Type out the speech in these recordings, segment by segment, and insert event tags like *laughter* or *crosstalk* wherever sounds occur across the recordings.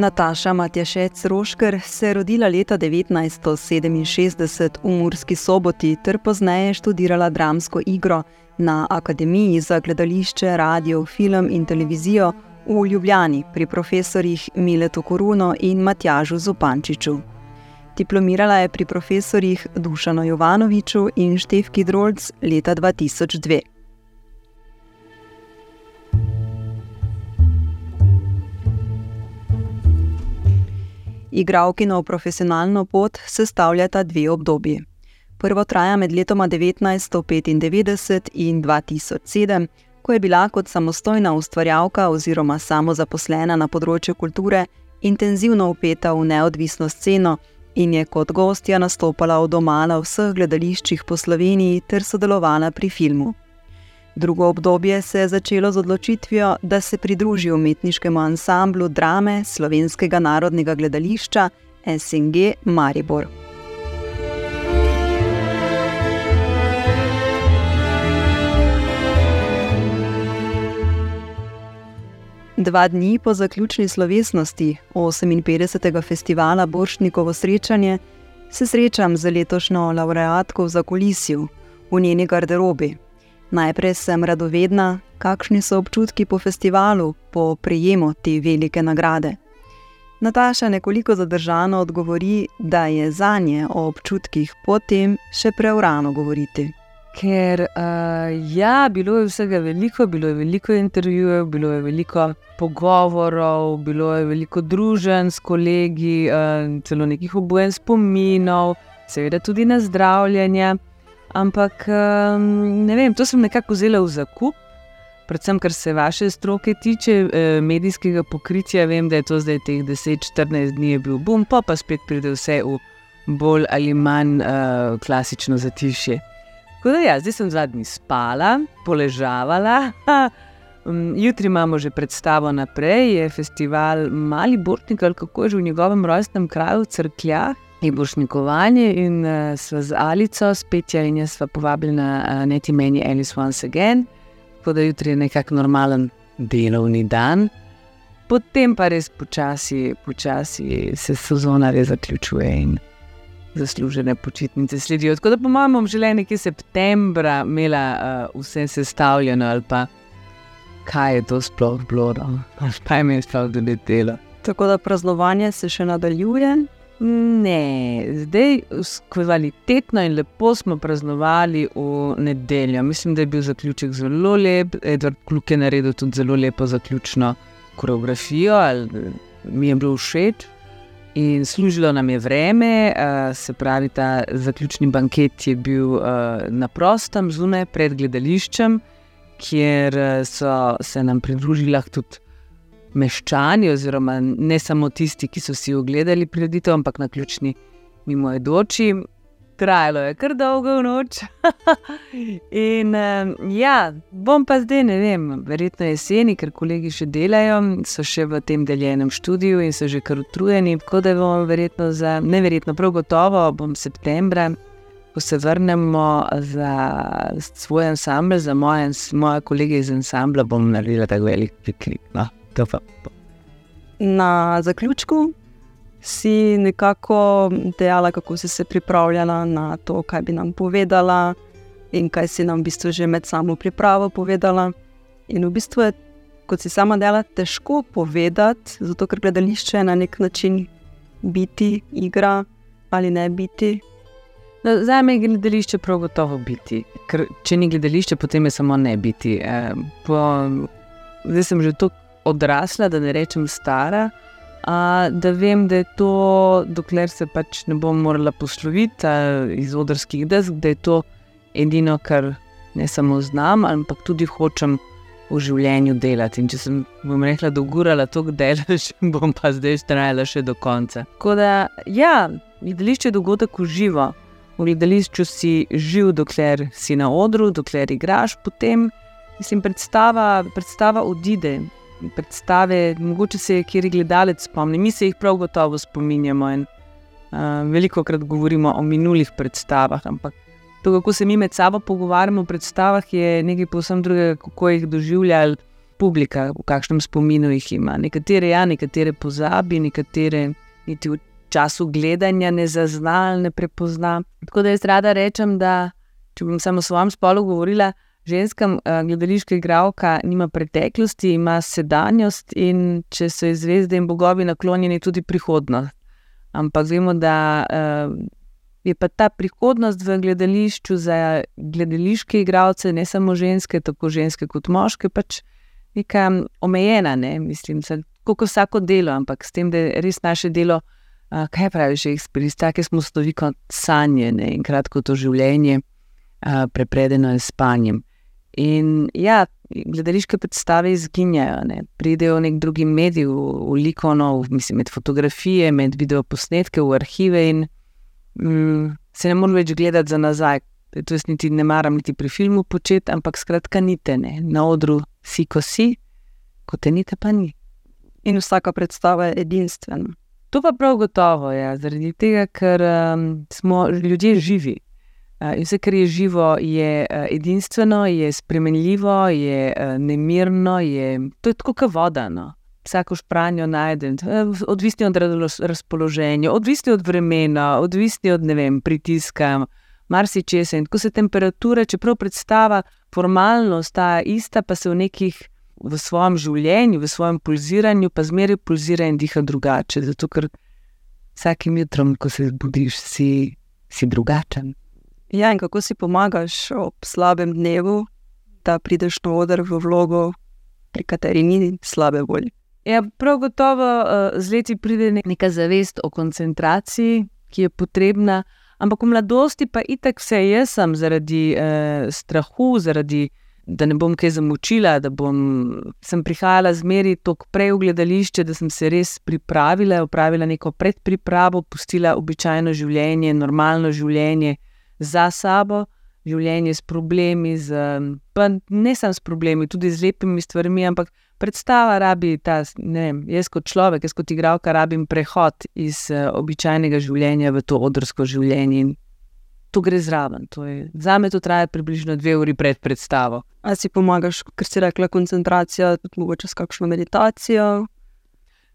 Nataša Matjašec Rošker se je rodila leta 1967 v Murski soboti ter pozneje študirala dramsko igro na Akademiji za gledališče, radio, film in televizijo v Ljubljani pri profesorjih Miletu Koruno in Matjažu Zupančiču. Diplomirala je pri profesorjih Dušanu Jovanoviču in Števki Drolc leta 2002. Igravkino profesionalno pot sestavljata dve obdobji. Prvo traja med letoma 1995 in 2007, ko je bila kot samostojna ustvarjalka oziroma samozaposlena na področju kulture intenzivno upeta v neodvisno sceno in je kot gostja nastopala od doma na vseh gledališčih po Sloveniji ter sodelovala pri filmu. Drugo obdobje se je začelo z odločitvijo, da se pridruži umetniškemu ansamblu drame Slovenskega narodnega gledališča SNG Maribor. Dva dni po zaključni slovesnosti 58. festivala Boršnikovo srečanje se srečam z letošnjo laureatko za kulisju v njeni garderobi. Najprej sem radovedna, kakšni so občutki po festivalu, po prejemu te velike nagrade. Nataša nekoliko zadržano odgovori, da je za nje o občutkih potem še preurano govoriti. Ker uh, ja, bilo je vsega veliko, bilo je veliko intervjujev, bilo je veliko pogovorov, bilo je veliko družen s kolegi, uh, celo nekih obojen spominov, seveda tudi na zdravljenje. Ampak ne vem, to sem nekako vzela v zakup, predvsem kar se vaše stroke tiče, eh, medijskega pokritja. Vem, da je to zdaj teh 10-14 dni bil bum, pa pa spet pride vse v bolj ali manj uh, klasično zatišje. Tako da, ja, zdaj sem dva dni spala, poležavala. Jutri imamo že predstavo naprej, je festival Mali Bortnik, ali kako je že v njegovem rojstnem kraju, Crkljah je bošnikovanje in uh, sva z Alico, spet ja in jaz sva povabili na uh, neti meni Alice Once Again, tako da jutri je nekako normalen delovni dan. Potem pa res počasi, počasi se sezona res zaključuje in zaslužene počitnice sledijo. Tako da po mojem bom želela nekje septembra imela uh, vse sestavljeno ali pa kaj je to sploh bilo, no? pa je mi sploh tudi delo. Tako da praznovanje se še nadaljuje. Ne, zdaj kvalitetno in lepo smo praznovali v nedeljo. Mislim, da je bil zaključek zelo lep. Edward Kluk je naredil tudi zelo lepo zaključno koreografijo, mi je bilo všeč. In služilo nam je vreme, se pravi, ta zaključni banket je bil na prostem, zunaj, pred gledališčem, kjer so se nam pridružili tudi meščani, oziroma ne samo tisti, ki so si ogledali prireditev, ampak na ključni mimoidoči. Trajalo je kar dolgo noč. *laughs* in ja, bom pa zdaj, ne vem, verjetno jeseni, ker kolegi še delajo, so še v tem deljenem študiju in so že kar utrujeni. Tako da bom verjetno za, neverjetno, prav gotovo bom septembra, ko se vrnemo za svoj ansambl, za moje, moje kolege iz ansambla, bom naredila tako velik piknik. No. Na zaključku si nekako dejala, kako si se pripravljala na to, kaj bi nam povedala, in kaj si nam v bistvu že med samo pripravo povedala. In v bistvu je, kot si sama dejala, težko povedati, zato ker gledališče je na nek način biti, igra ali ne biti. No, za me je gledališče prav gotovo biti, ker če ni gledališče, potem je samo ne biti. E, po, zdaj sem že tako odrasla, da ne rečem stara, a, da vem, da je to, dokler se pač ne bom morala posloviti iz odrskih desk, da je to edino, kar ne samo znam, ampak tudi hočem v življenju delati. In če sem vam rekla, da ugurala to, da delaš, *laughs* bom pa zdaj trajala še do konca. Tako da, ja, gledališče je dogodek v živo. V gledališču si živ, dokler si na odru, dokler igraš, potem mislim, predstava, predstava odide predstave, mogoče se je kjer gledalec spomni, mi se jih prav gotovo spominjamo. In, uh, veliko krat govorimo o minulih predstavah, ampak to, kako se mi med sabo pogovarjamo o predstavah, je nekaj povsem drugega, kako jih doživljali publika, v kakšnem spominu jih ima. Nekatere ja, nekatere pozabi, nekatere niti v času gledanja ne zazna ali ne prepozna. Tako da jaz rada rečem, da če bom samo o svojem spolu govorila, ženska gledališka igralka nima preteklosti, ima sedanjost in če so iz zvezde in bogovi naklonjeni tudi prihodnost. Ampak vemo, da uh, je pa ta prihodnost v gledališču za gledališke igralce, ne samo ženske, tako ženske kot moške, pač neka omejena. Ne? Mislim, kot vsako delo, ampak s tem, da je res naše delo, uh, kaj pravi že eksperimentalno, ki smo stovi kot sanje ne? in kratko to življenje, uh, prepredeno s spanjem. In ja, gledališke predstave izginjajo, ne? pridejo v nek drugi medij, v, v likovno, mislim, med fotografije, med videoposnetke, v arhive in mm, se ne morem več gledati za nazaj. To jaz niti ne maram, niti pri filmu početi, ampak skratka, nite ne. Na odru si, ko si, ko te nite, pa ni. In vsaka predstava je edinstvena. To pa prav gotovo je, ja, zaradi tega, ker um, smo ljudje živi. Uh, in vse, kar je živo, je uh, edinstveno, je spremenljivo, je uh, nemirno, je, to je tako kot voda. No? vsako špranjo najdem, odvisni od razpoloženja, odvisni od vremena, odvisni od vem, pritiska, marsikčesa. In tako se temperature, čeprav predstava formalno ostaja ista, pa se v nekih. V svojem življenju, v svojem pulziranju, pa zmeraj pulzira in diha drugače. Zato, ker vsakim jutrom, ko se zbudiš, si, si drugačen. Ja, in kako si pomagaš ob slabem dnevu, da prideš na oder v vlogo, pri kateri ni slabe volje? Ja, prav gotovo uh, z leti pride neka zavest o koncentraciji, ki je potrebna, ampak v mladosti pa itak vse jaz sem zaradi uh, strahu, zaradi da ne bom kaj zamočila, da bom sem prihajala zmeri tako prej v gledališče, da sem se res pripravila, upravila neko predpripravo, pustila običajno življenje, normalno življenje za sabo. Življenje s problemi, z, pa ne samo s problemi, tudi z lepimi stvarmi, ampak predstava rabi ta, ne vem, jaz kot človek, jaz kot igralka, rabim prehod iz običajnega življenja v to odrsko življenje. In to gre zraven. To je, za me to traja približno dve uri pred predstavo. A si pomagaš, ker si rekla, koncentracija, tudi mogoče s kakšno meditacijo.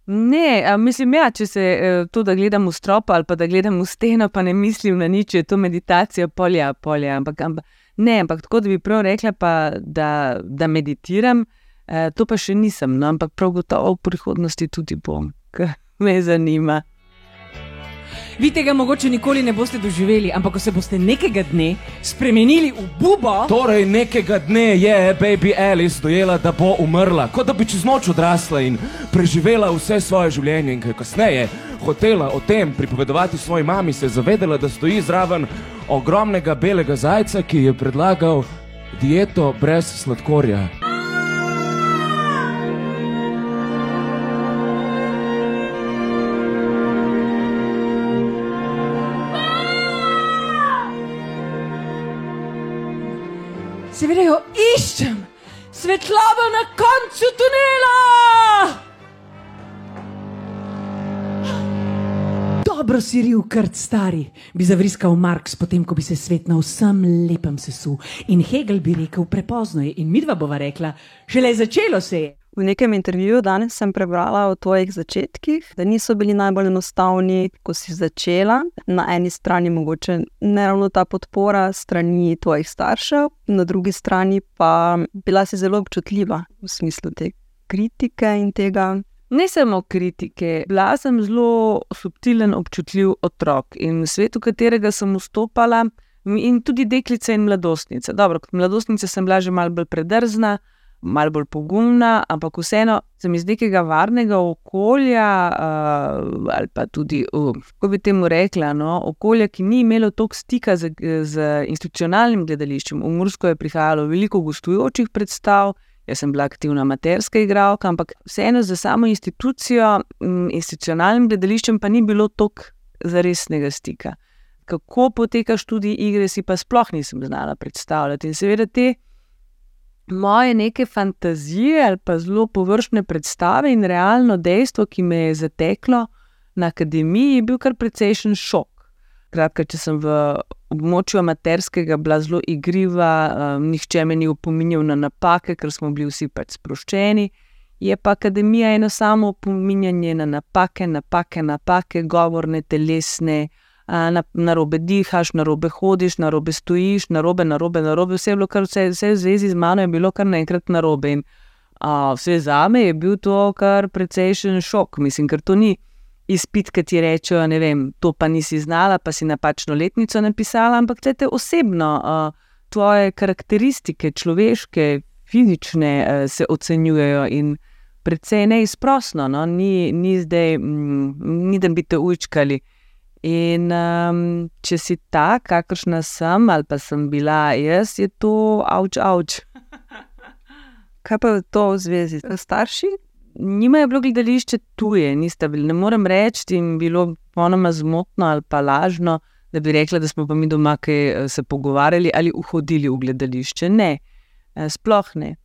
Ne, mislim, ja, če se eh, to, da gledam v strop ali pa da gledam v steno, pa ne mislim na nič, je to meditacija, polja, polja. Ampak, ampak, ne, ampak tako da bi prav rekla, pa, da, da meditiram. E, to pa še nisem, no, ampak prav gotovo v prihodnosti tudi bom, ker me zanima. Vi tega mogoče nikoli ne boste doživeli, ampak ko se boste nekega dne spremenili v bubo. Torej, nekega dne je baby Alice dojela, da bo umrla, kot da bi čez noč odrasla in preživela vse svoje življenje. In kaj kasneje hotela o tem pripovedovati svoji mami, se je zavedala, da stoji zraven ogromnega belega zajca, ki je predlagal dieto brez sladkorja. Dobro si ril, krt stari, bi zavriskal Marks, potem ko bi se svet na vsem lepem sesul. In Hegel bi rekel: prepozno je, in midva bova rekla: šele začelo se je. V nekem intervjuju danes sem prebrala o tvojih začetkih, da niso bili najbolj enostavni, ko si začela. Na eni strani mogoče ne ravno ta podpora strani tvojih staršev, na drugi strani pa bila si zelo občutljiva v smislu te kritike in tega. Ne samo kritike, bila sem zelo subtilen, občutljiv otrok in v svetu, v katerega sem vstopala, in tudi deklice in mladostnice. Dobro, kot mladostnica sem bila že malce bolj predrzna malo bolj pogumna, ampak vseeno se mi zdi nekega varnega okolja, uh, ali pa tudi, uh, kako bi temu rekla, no, okolja, ki ni imelo toliko stika z, z institucionalnim gledališčem. V Mursko je prihajalo veliko gostujočih predstav. Jaz sem bila aktivna materska igralka, ampak vseeno za samo institucijo, institucionalnim gledališčem, pa ni bilo toliko zaresnega stika. Kako poteka študij igre, si pa sploh nisem znala predstavljati. In seveda te moje neke fantazije ali pa zelo površne predstave in realno dejstvo, ki me je zateklo na akademiji, je bil kar precejšen šok. Skratka, če sem v območju amaterskega bila zelo igriva, um, nihče me ni opominjal na napake, ker smo bili vsi pač sproščeni. Je pa akademija eno samo opominjanje na napake, napake, napake, govorne, telesne, na, na robe dihaš, na robe hodiš, na robe stojiš, na robe, na robe, na robe. Vse bilo, vse, vse v zvezi z mano je bilo kar naenkrat na robe. In a, vse za me je bil to kar precejšen šok, mislim, ker to ni izpit, ki ti rečejo, ne vem, to pa nisi znala, pa si napačno letnico napisala, ampak te osebno, uh, tvoje karakteristike, človeške, fizične, uh, se ocenjujejo in precej neizprostno, no? ni, ni zdaj, mm, ni da bi te učkali. In um, če si ta, kakršna sem, ali pa sem bila jaz, je to avč, avč. *laughs* Kaj pa je to v zvezi s starši? Njima je bilo gledališče tuje, nista bili. Ne morem reči, jim je bilo ponoma zmotno ali pa lažno, da bi rekla, da smo pa mi doma kaj eh, se pogovarjali ali uhodili v gledališče. Ne, eh, sploh ne.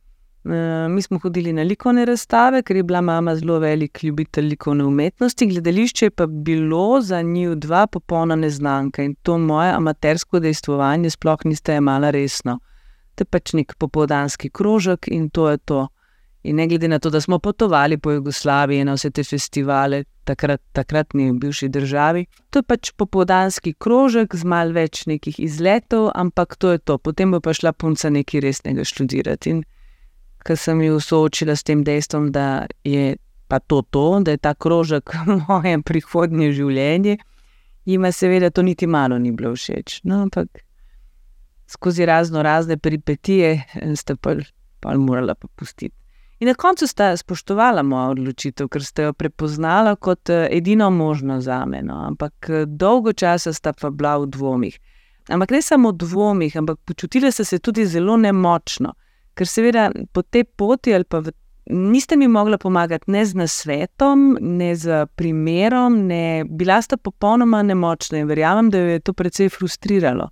Eh, mi smo hodili na likovne razstave, ker je bila mama zelo velik ljubitelj likovne umetnosti, gledališče pa bilo za njih dva popolna neznanka in to moje amatersko dejstvovanje sploh niste imala resno. To je pač nek popoldanski krožek in to je to. In ne glede na to, da smo potovali po Jugoslaviji na vse te festivale, takrat, takratni bivši državi, to je pač popoldanski krožek z mal več nekih izletov, ampak to je to. Potem bo pa šla punca nekaj resnega študirati. In ker sem jo soočila s tem dejstvom, da je pa to to, da je ta krožek *laughs* moje prihodnje življenje, jima seveda to niti malo ni bilo všeč. No, ampak skozi razno razne peripetije ste pa, morala popustiti. In na koncu sta spoštovala mojo odločitev, ker ste jo prepoznala kot eh, edino možno za me. No. Ampak eh, dolgo časa sta pa bila v dvomih. Ampak ne samo v dvomih, ampak počutila sta se tudi zelo nemočno, ker seveda po tej poti ali pa v, niste mi mogla pomagati ne z nasvetom, ne z primerom, ne, bila sta popolnoma nemočna in verjamem, da jo je to precej frustriralo.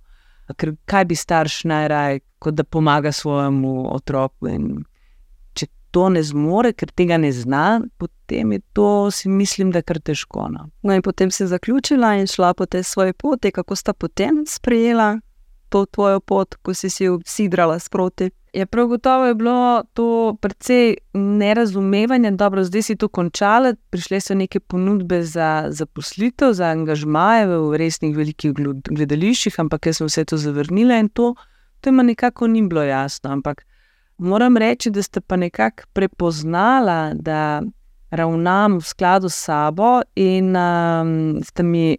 Ker kaj bi starš najraje, kot da pomaga svojemu otroku in to ne zmore, ker tega ne zna, potem je to, mislim, da kar težko. No. no, in potem si zaključila in šla po tej svoji poti, kako sta potem sprejela to tvojo pot, ko si si usidrala sproti. Je ja, prav gotovo je bilo to precej nerazumevanje, dobro, zdaj si to končala, prišle so neke ponudbe za zaposlitev, za angažmaje v resnih velikih gledališčih, ampak jaz sem vse to zavrnila in to, to ima nekako ni bilo jasno. Ampak moram reči, da ste pa nekako prepoznala, da ravnam v skladu s sabo in um, ste mi,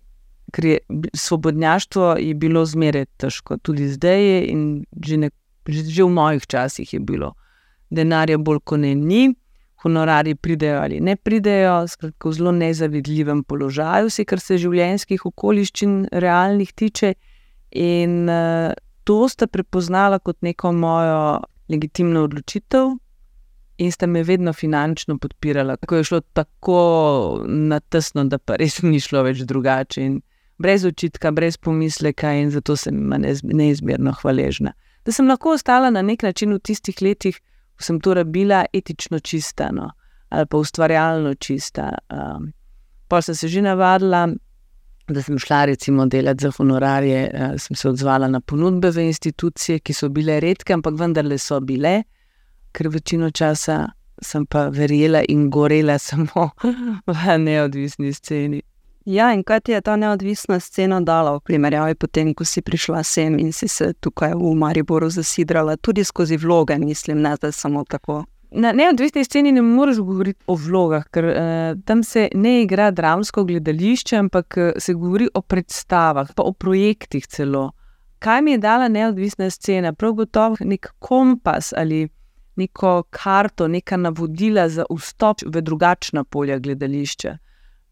ker je svobodnjaštvo je bilo zmeraj težko, tudi zdaj je in že, ne, že, že v mojih časih je bilo. Denarja bolj kot ni, honorari pridejo ali ne pridejo, skratka v zelo nezavidljivem položaju, vse kar se življenjskih okoliščin realnih tiče. In uh, to sta prepoznala kot neko mojo legitimno odločitev in sta me vedno finančno podpirala. Ko je šlo tako na tesno, da pa res ni šlo več drugače. In brez očitka, brez pomisleka, in zato sem jim neizmerno hvaležna. Da sem lahko ostala na nek način v tistih letih, ko sem to rabila, etično čista no, ali pa ustvarjalno čista. Um, pa sem se že navadila, da sem šla recimo delati za honorarje, uh, sem se odzvala na ponudbe v institucije, ki so bile redke, ampak vendarle so bile, ker večino časa sem pa verjela in gorela *laughs* samo v neodvisni sceni. Ja, in kaj ti je ta neodvisna scena dala v primerjavi potem, ko si prišla sem in si se tukaj v Mariboru zasidrala, tudi skozi vloge, mislim, ne da samo tako. Na neodvisni sceni ne moreš govoriti o vlogah, ker uh, tam se ne igra dramsko gledališče, ampak uh, se govori o predstavah, pa o projektih celo. Kaj mi je dala neodvisna scena? Prav gotovo nek kompas ali neko karto, neka navodila za vstop v drugačna polja gledališča.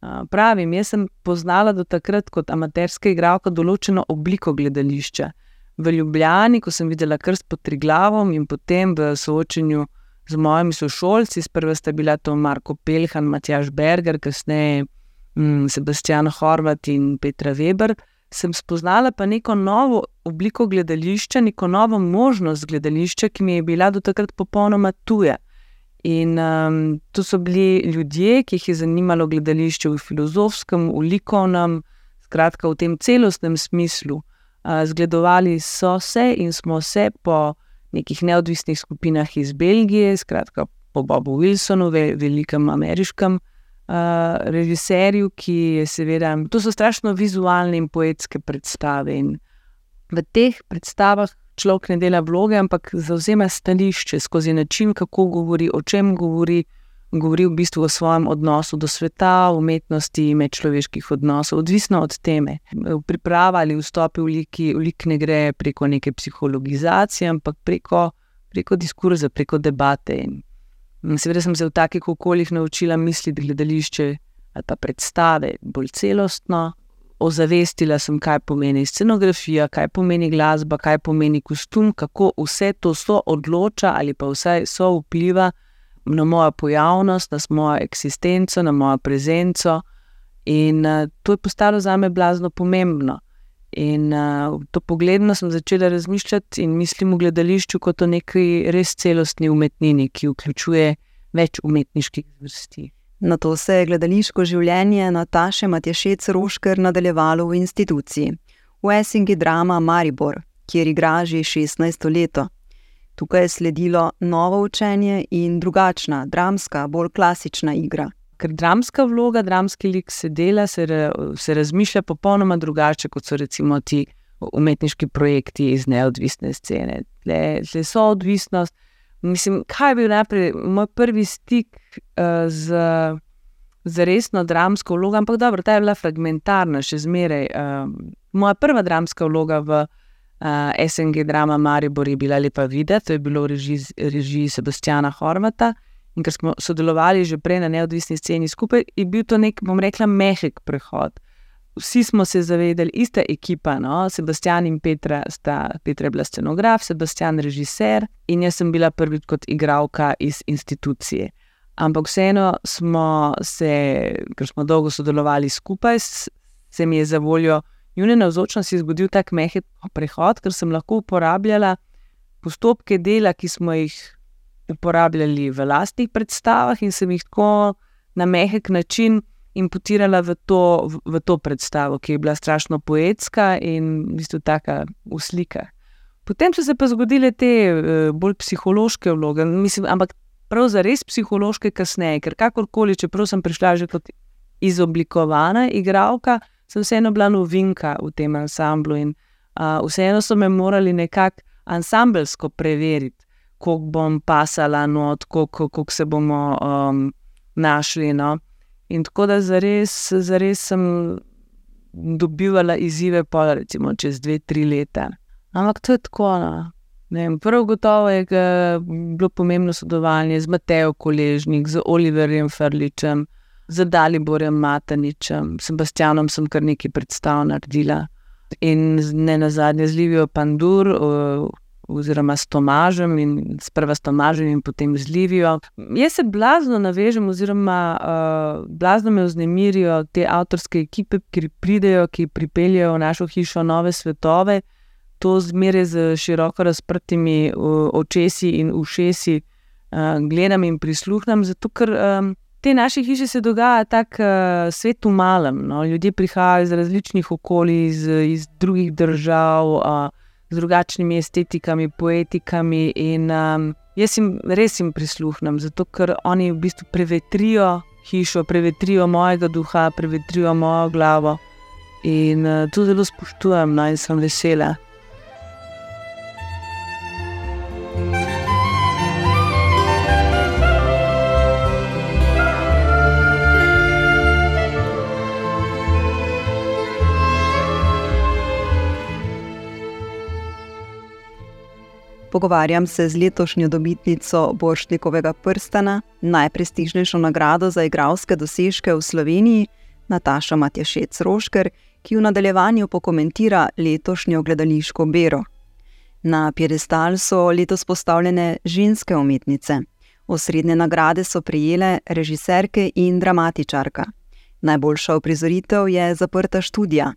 Uh, pravim, jaz sem poznala do takrat kot amaterska igralka določeno obliko gledališča. V Ljubljani, ko sem videla krst pod Triglavom in potem v soočenju z mojimi sošolci, sprva sta bila to Marko Pelhan, Matjaš Berger, kasneje mm, Sebastian Horvat in Petra Weber, sem spoznala pa neko novo obliko gledališča, neko novo možnost gledališča, ki mi je bila do takrat popolnoma tuja. In um, to so bili ljudje, ki jih je zanimalo gledališče v filozofskem, v likovnem, Skratka, v tem celostnem smislu uh, zgledovali so se in smo se po nekih neodvisnih skupinah iz Belgije, skratka po Bobu Wilsonu, ve, velikem ameriškem uh, režiserju, ki je seveda, to so strašno vizualne in poetske predstave. In v teh predstavah človek ne dela vloge, ampak zauzema stališče skozi način, kako govori, o čem govori. Govori v bistvu o svojem odnosu do sveta, umetnosti, medčloveških odnosov, odvisno od teme. Priprava ali vstop v lik, v lik ne gre preko neke psihologizacije, ampak preko, preko diskurza, preko debate. In seveda sem se v takih okoljih naučila misliti gledališče ali pa predstave bolj celostno, ozavestila sem, kaj pomeni scenografija, kaj pomeni glasba, kaj pomeni kostum, kako vse to so odloča ali pa vsaj so vpliva na mojo pojavnost, na mojo eksistenco, na mojo prezenco. In uh, to je postalo za me blazno pomembno. In uh, to pogledno sem začela razmišljati in mislim v gledališču kot o neki res celostni umetnini, ki vključuje več umetniških vrsti. Na to se je gledališko življenje Nataše Matješec Rošker nadaljevalo v instituciji, v Essingi Drama Maribor, kjer igra že 16 let. Tukaj je sledilo novo učenje in drugačna, dramska, bolj klasična igra. Ker dramska vloga, dramski lik se dela, se, re, se razmišlja popolnoma drugače kot so recimo ti umetniški projekti iz neodvisne scene. Le so odvisnost. Mislim, kaj je bil najprej moj prvi stik uh, z, z resno dramsko vlogo, ampak dobro, ta je bila fragmentarna, še zmeraj. Uh, moja prva dramska vloga v uh, eh, SNG drama Maribor je bila lepa videti, to je bilo v režiji, režiji Sebastiana Horvata. In ker smo sodelovali že prej na neodvisni sceni skupaj, je bil to nek, bom rekla, mehek prehod. Vsi smo se zavedali, ista ekipa, no? Sebastian in Petra, sta, Petra je bila scenograf, Sebastian režiser in jaz sem bila prvič kot igralka iz institucije. Ampak vseeno smo se, ker smo dolgo sodelovali skupaj, se mi je za voljo njune navzočnosti zgodil tak mehek prehod, ker sem lahko uporabljala postopke dela, ki smo jih uporabljali v lastnih predstavah in sem jih tako na mehek način imputirala v to, v, v to predstavo, ki je bila strašno poetska in v bistvu tako uslika. Potem so se pa zgodile te uh, bolj psihološke vloge, mislim, ampak prav za res psihološke kasneje, ker kakorkoli, čeprav sem prišla že kot izoblikovana igralka, sem vseeno bila novinka v tem ansamblu in uh, vseeno so me morali nekako ansambelsko preveriti, koliko bom pasala, no, koliko se bomo um, našli. No. In tako da zares, zares sem dobivala izzive, pa recimo čez dve, tri leta. Ampak to je tako. No. Vem, prav gotovo je bilo pomembno sodelovanje z Matejo Koležnik, z Oliverjem Ferličem, z Daliborjem Mataničem, Sebastianom sem kar nekaj predstav naredila. In ne na zadnje z Livijo Pandur, oziroma s Tomažem, in sprva s Tomažem, in potem z Livijo. Jaz se blazno navežem, oziroma uh, blazno me vznemirijo te avtorske ekipe, ki pridejo, ki pripeljejo v našo hišo nove svetove. To zmeraj z široko razprtimi očesi in ušesi uh, gledam in prisluhnem, zato ker. Um, Te naše hiše se dogaja tako uh, svet v malem. No? Ljudje prihajajo iz različnih okolij, iz, iz drugih držav, uh, z drugačnimi estetikami, poetikami. In um, jaz jim res jim prisluhnem, zato ker oni v bistvu prevetrijo hišo, prevetrijo mojega duha, prevetrijo mojo glavo. In uh, to zelo spoštujem, no, in sem vesela. Pogovarjam se z letošnjo dobitnico Borštnikovega prstana, najprestižnejšo nagrado za igralske dosežke v Sloveniji, Nataša Matjašec Rošker, ki v nadaljevanju pokomentira letošnjo gledališko bero. Na piedestal so letos postavljene ženske umetnice. Osrednje nagrade so prijele režiserke in dramatičarka. Najboljša uprizoritev je zaprta študija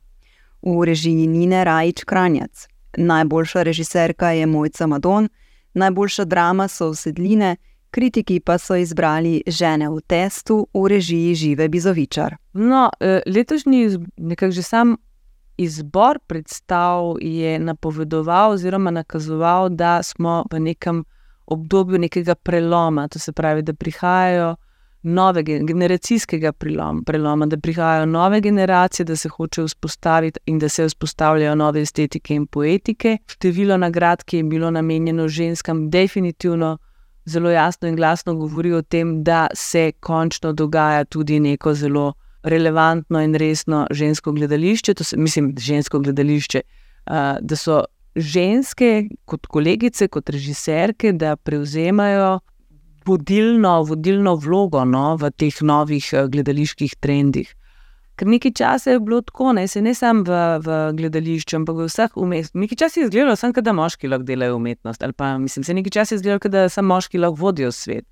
v režiji Nine Rajč Kranjac. Najboljša režiserka je Mojca Madon, najboljša drama so Vsedline, Kritiki pa so izbrali žene v testu v režiji Žive Bizovičar. No, eh, letošnji nekako že sam izbor predstav je napovedoval oziroma nakazoval, da smo v nekem obdobju nekega preloma, to se pravi, da prihajajo nove generacijskega preloma, preloma, da prihajajo nove generacije, da se hoče vzpostaviti in da se vzpostavljajo nove estetike in poetike. Število nagrad, ki je bilo namenjeno ženskam, definitivno zelo jasno in glasno govori o tem, da se končno dogaja tudi neko zelo relevantno in resno žensko gledališče. Se, mislim, žensko gledališče, uh, da so ženske kot kolegice, kot režiserke, da prevzemajo vodilno, vodilno vlogo no, v teh novih uh, gledaliških trendih. Ker nekaj časa je bilo tako, ne, ne samo v, v gledališču, ampak v vseh umestih. Nekaj časa je izgledalo, samo da moški lahko delajo umetnost. Ali pa mislim, se nekaj časa je izgledalo, da samo moški lahko vodijo svet.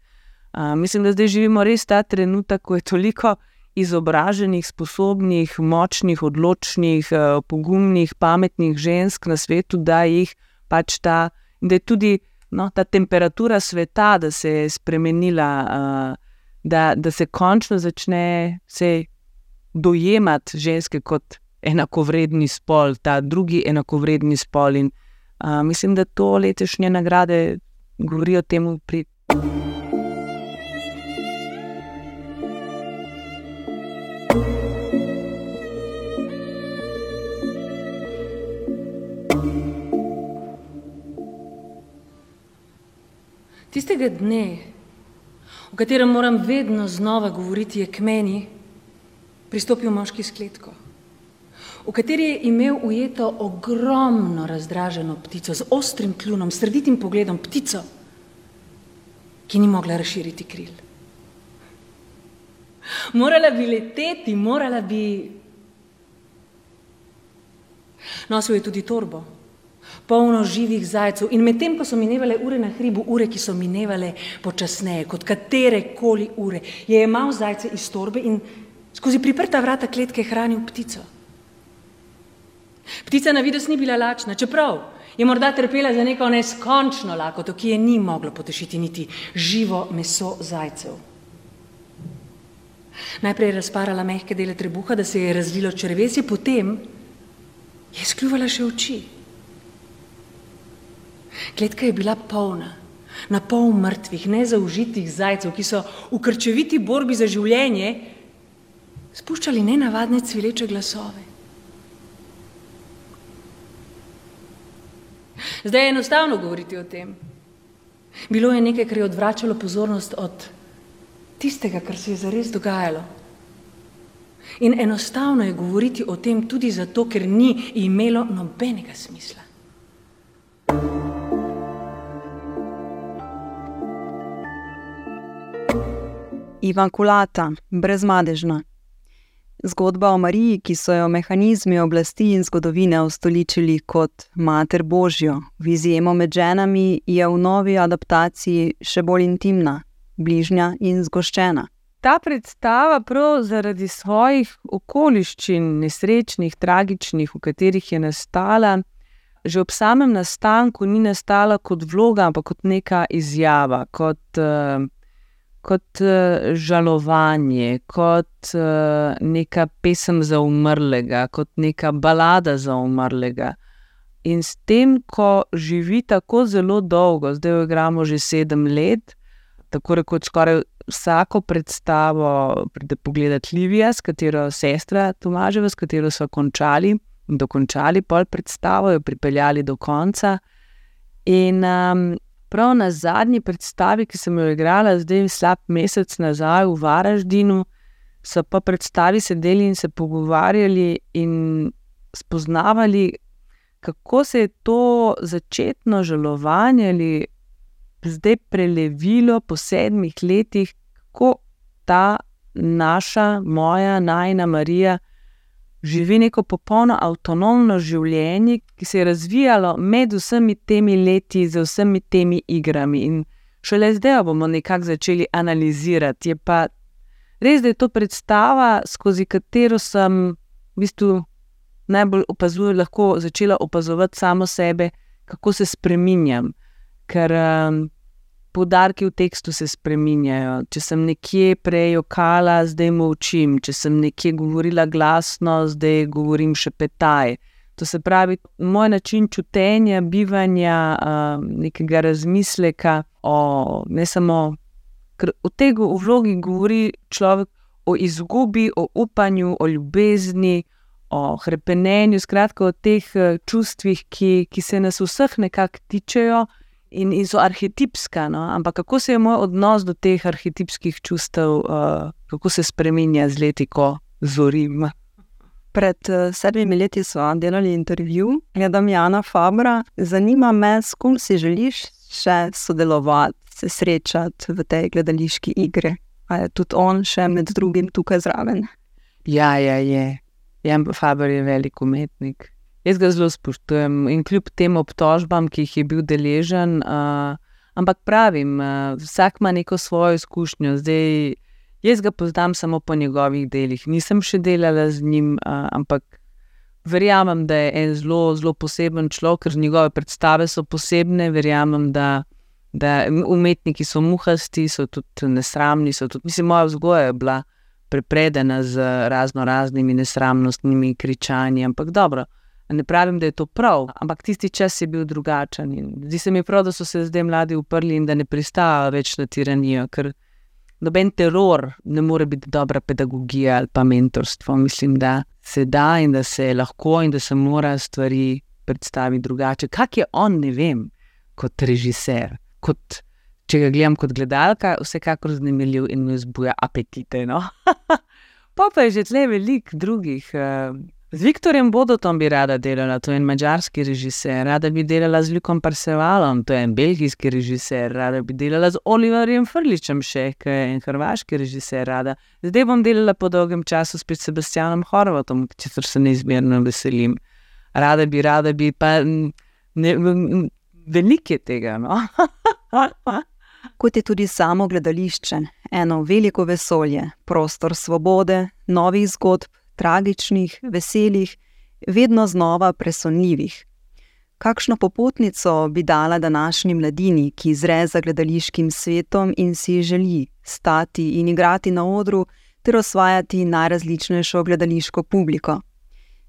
Uh, mislim, da zdaj živimo res ta trenutek, ko je toliko izobraženih, sposobnih, močnih, odločnih, uh, pogumnih, pametnih žensk na svetu, da jih pač ta, da je tudi no, ta temperatura sveta, da se je spremenila, uh, da, da se končno začne se dojemati ženske kot enakovredni spol, ta drugi enakovredni spol. In uh, mislim, da to letošnje nagrade govorijo o tem, pri. Tistega dne, o katerem moram vedno znova govoriti, je k meni pristopil moški s kletko, v kateri je imel ujeto ogromno razdraženo ptico z ostrim kljunom, srditim pogledom, ptico, ki ni mogla razširiti kril. Morala bi leteti, morala bi. Nosil je tudi torbo, polno živih zajcev, in medtem ko so minevale ure na hribu, ure, ki so minevale počasneje, kot katere koli ure, je imel zajce iz torbe in Skozi priprta vrata kletke hranil ptico. Ptica na vides ni bila lačna, čeprav je morda trpela za neko neskončno lakoto, ki je ni moglo potešiti niti živo meso zajcev. Najprej je razparala mehke dele trebuha, da se je razvilo črvesje, potem je skljuvala še oči. Kletka je bila polna, na pol mrtvih, nezaužitih zajcev, ki so v krčeviti borbi za življenje spuščali nenavadne cvileče glasove. Zdaj je enostavno govoriti o tem. Bilo je nekaj, kar je odvračalo pozornost od tistega, kar se je zares dogajalo. In enostavno je govoriti o tem tudi zato, ker ni imelo nobenega smisla. Ivan Kulata, brezmadežna. Zgodba o Mariji, ki so jo mehanizmi oblasti in zgodovine ustoličili kot Mater Božjo, v izjemo med ženami, je v novi adaptaciji še bolj intimna, bližnja in zgoščena. Ta predstava, prav zaradi svojih okoliščin, nesrečnih, tragičnih, v katerih je nastala, že ob samem nastanku ni nastala kot vloga, ampak kot neka izjava, kot. Uh, kot uh, žalovanje, kot uh, neka pesem za umrlega, kot neka balada za umrlega. In s tem, ko živi tako zelo dolgo, zdaj jo igramo že sedem let, tako rekoč skoraj vsako predstavo, pride pogledati Livija, s katero sestra Tomaževa, s katero so končali in dokončali pol predstavo, jo pripeljali do konca. In um, prav na zadnji predstavi, ki sem jo igrala, zdaj slab mesec nazaj v Varaždinu, so pa predstavi sedeli in se pogovarjali in spoznavali, kako se je to začetno žalovanje ali zdaj prelevilo po sedmih letih, kako ta naša, moja, najna Marija živi neko popolno avtonomno življenje, ki se je razvijalo med vsemi temi leti, z vsemi temi igrami. In šele zdaj bomo nekako začeli analizirati. Je pa res, da je to predstava, skozi katero sem v bistvu najbolj opazujem, lahko začela opazovati samo sebe, kako se spremenjam. Ker um, Podarki v tekstu se spreminjajo. Če sem nekje prej okala, zdaj molčim. Če sem nekje govorila glasno, zdaj govorim še petaj. To se pravi, moj način čutenja, bivanja, nekega razmisleka o ne samo, ker v tej vlogi govori človek o izgubi, o upanju, o ljubezni, o krepenenju, skratka o teh čustvih, ki, ki se nas vseh nekako tičejo in, in so arhetipska. No? Ampak kako se je moj odnos do teh arhetipskih čustev, kako se spremenja z leti, ko zorim. Pred uh, sedmimi leti smo delali intervju, gledam Jana Fabra. Zanima me, s kom si želiš še sodelovati, se srečati v tej gledališki igri. Ali je tudi on še med drugim tukaj zraven? Ja, ja, je. Jan Faber je velik umetnik. Jaz ga zelo spoštujem in kljub tem obtožbam, ki jih je bil deležen, uh, ampak pravim, uh, vsak ima neko svojo izkušnjo. Zdaj, Jaz ga poznam samo po njegovih delih, nisem še delala z njim, uh, ampak verjamem, da je en zelo, zelo poseben človek, ker njegove predstave so posebne. Verjamem, da, da umetniki so muhasti, so tudi nesramni. So tudi, mislim, moja vzgoja je bila prepredena z razno raznimi nesramnostnimi kričanji, ampak dobro. Ne pravim, da je to prav, ampak tisti čas je bil drugačen. Zdi se mi prav, da so se zdaj mladi uprli in da ne pristajajo več na tiranijo, ker noben teror ne more biti dobra pedagogija ali pa mentorstvo. Mislim, da se da in da se lahko in da se mora stvari predstaviti drugače. Kaj je on, ne vem, kot režiser. Kot, če ga gledam kot gledalka, vsekakor zanimiv in mi vzbuja apetite. No? *laughs* pa pa je že tle veliko drugih. Uh, Z Viktorjem Bodotom bi rada delala, to je en mačarski režiser, rada bi delala z Lukom Parsevalom, to je en belgijski režiser, rada bi delala z Oliverjem Frličem, še ki je en hrvaški režiser. Rada. Zdaj bom delala po dolgem času s Sebastianom Horvatom, česar se neizmerno veselim. Rada bi, rada bi, pa ne, veliko je tega. No? *laughs* Kot je tudi samo gledališče, eno veliko vesolje, prostor svobode, novih zgodb tragičnih, veselih, vedno znova presunljivih. Kakšno popotnico bi dala današnji mladini, ki zre za gledališkim svetom in si želi stati in igrati na odru ter osvajati najrazličnejšo gledališko publiko?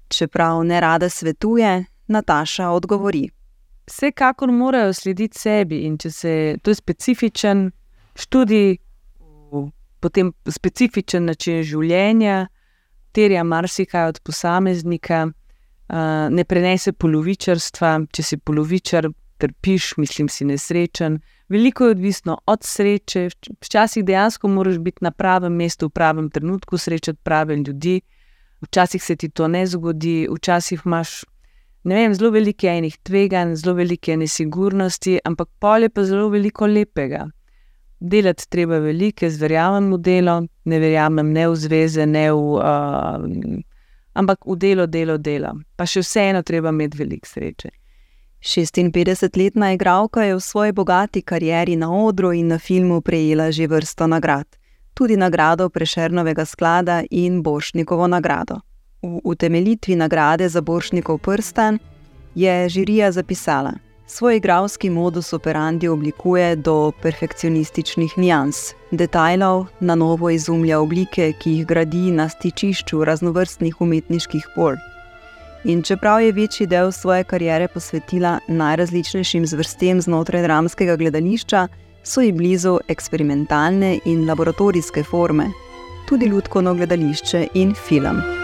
Čeprav ne rada svetuje, Nataša odgovori. Vsekakor morajo slediti sebi, in če se to je specifičen študij, potem specifičen način življenja terja marsikaj od posameznika, uh, ne prenese polovičarstva. Če si polovičar, trpiš, mislim, si nesrečen. Veliko je odvisno od sreče. Včasih dejansko moraš biti na pravem mestu, v pravem trenutku, srečati prave ljudi. Včasih se ti to ne zgodi, včasih imaš vem, zelo velike enih tveganj, zelo velike nesigurnosti, ampak polje pa zelo veliko lepega delati treba veliko, jaz verjamem v delo, ne verjamem ne v zveze, ne v. Uh, ampak v delo, delo, delo. Pa še vseeno treba imeti veliko sreče. 56-letna igralka je v svoji bogati karieri na odru in na filmu prejela že vrsto nagrad, tudi nagrado Prešernovega sklada in Bošnikovo nagrado. V utemeljitvi nagrade za Bošnikov prsten je žirija zapisala: Svoj igralski modus operandi oblikuje do perfekcionističnih nijans, detajlov, na novo izumlja oblike, ki jih gradi na stičišču raznovrstnih umetniških pol. In čeprav je večji del svoje kariere posvetila najrazličnejšim zvrstem znotraj dramskega gledališča, so ji blizu eksperimentalne in laboratorijske forme, tudi ljudsko gledališče in film.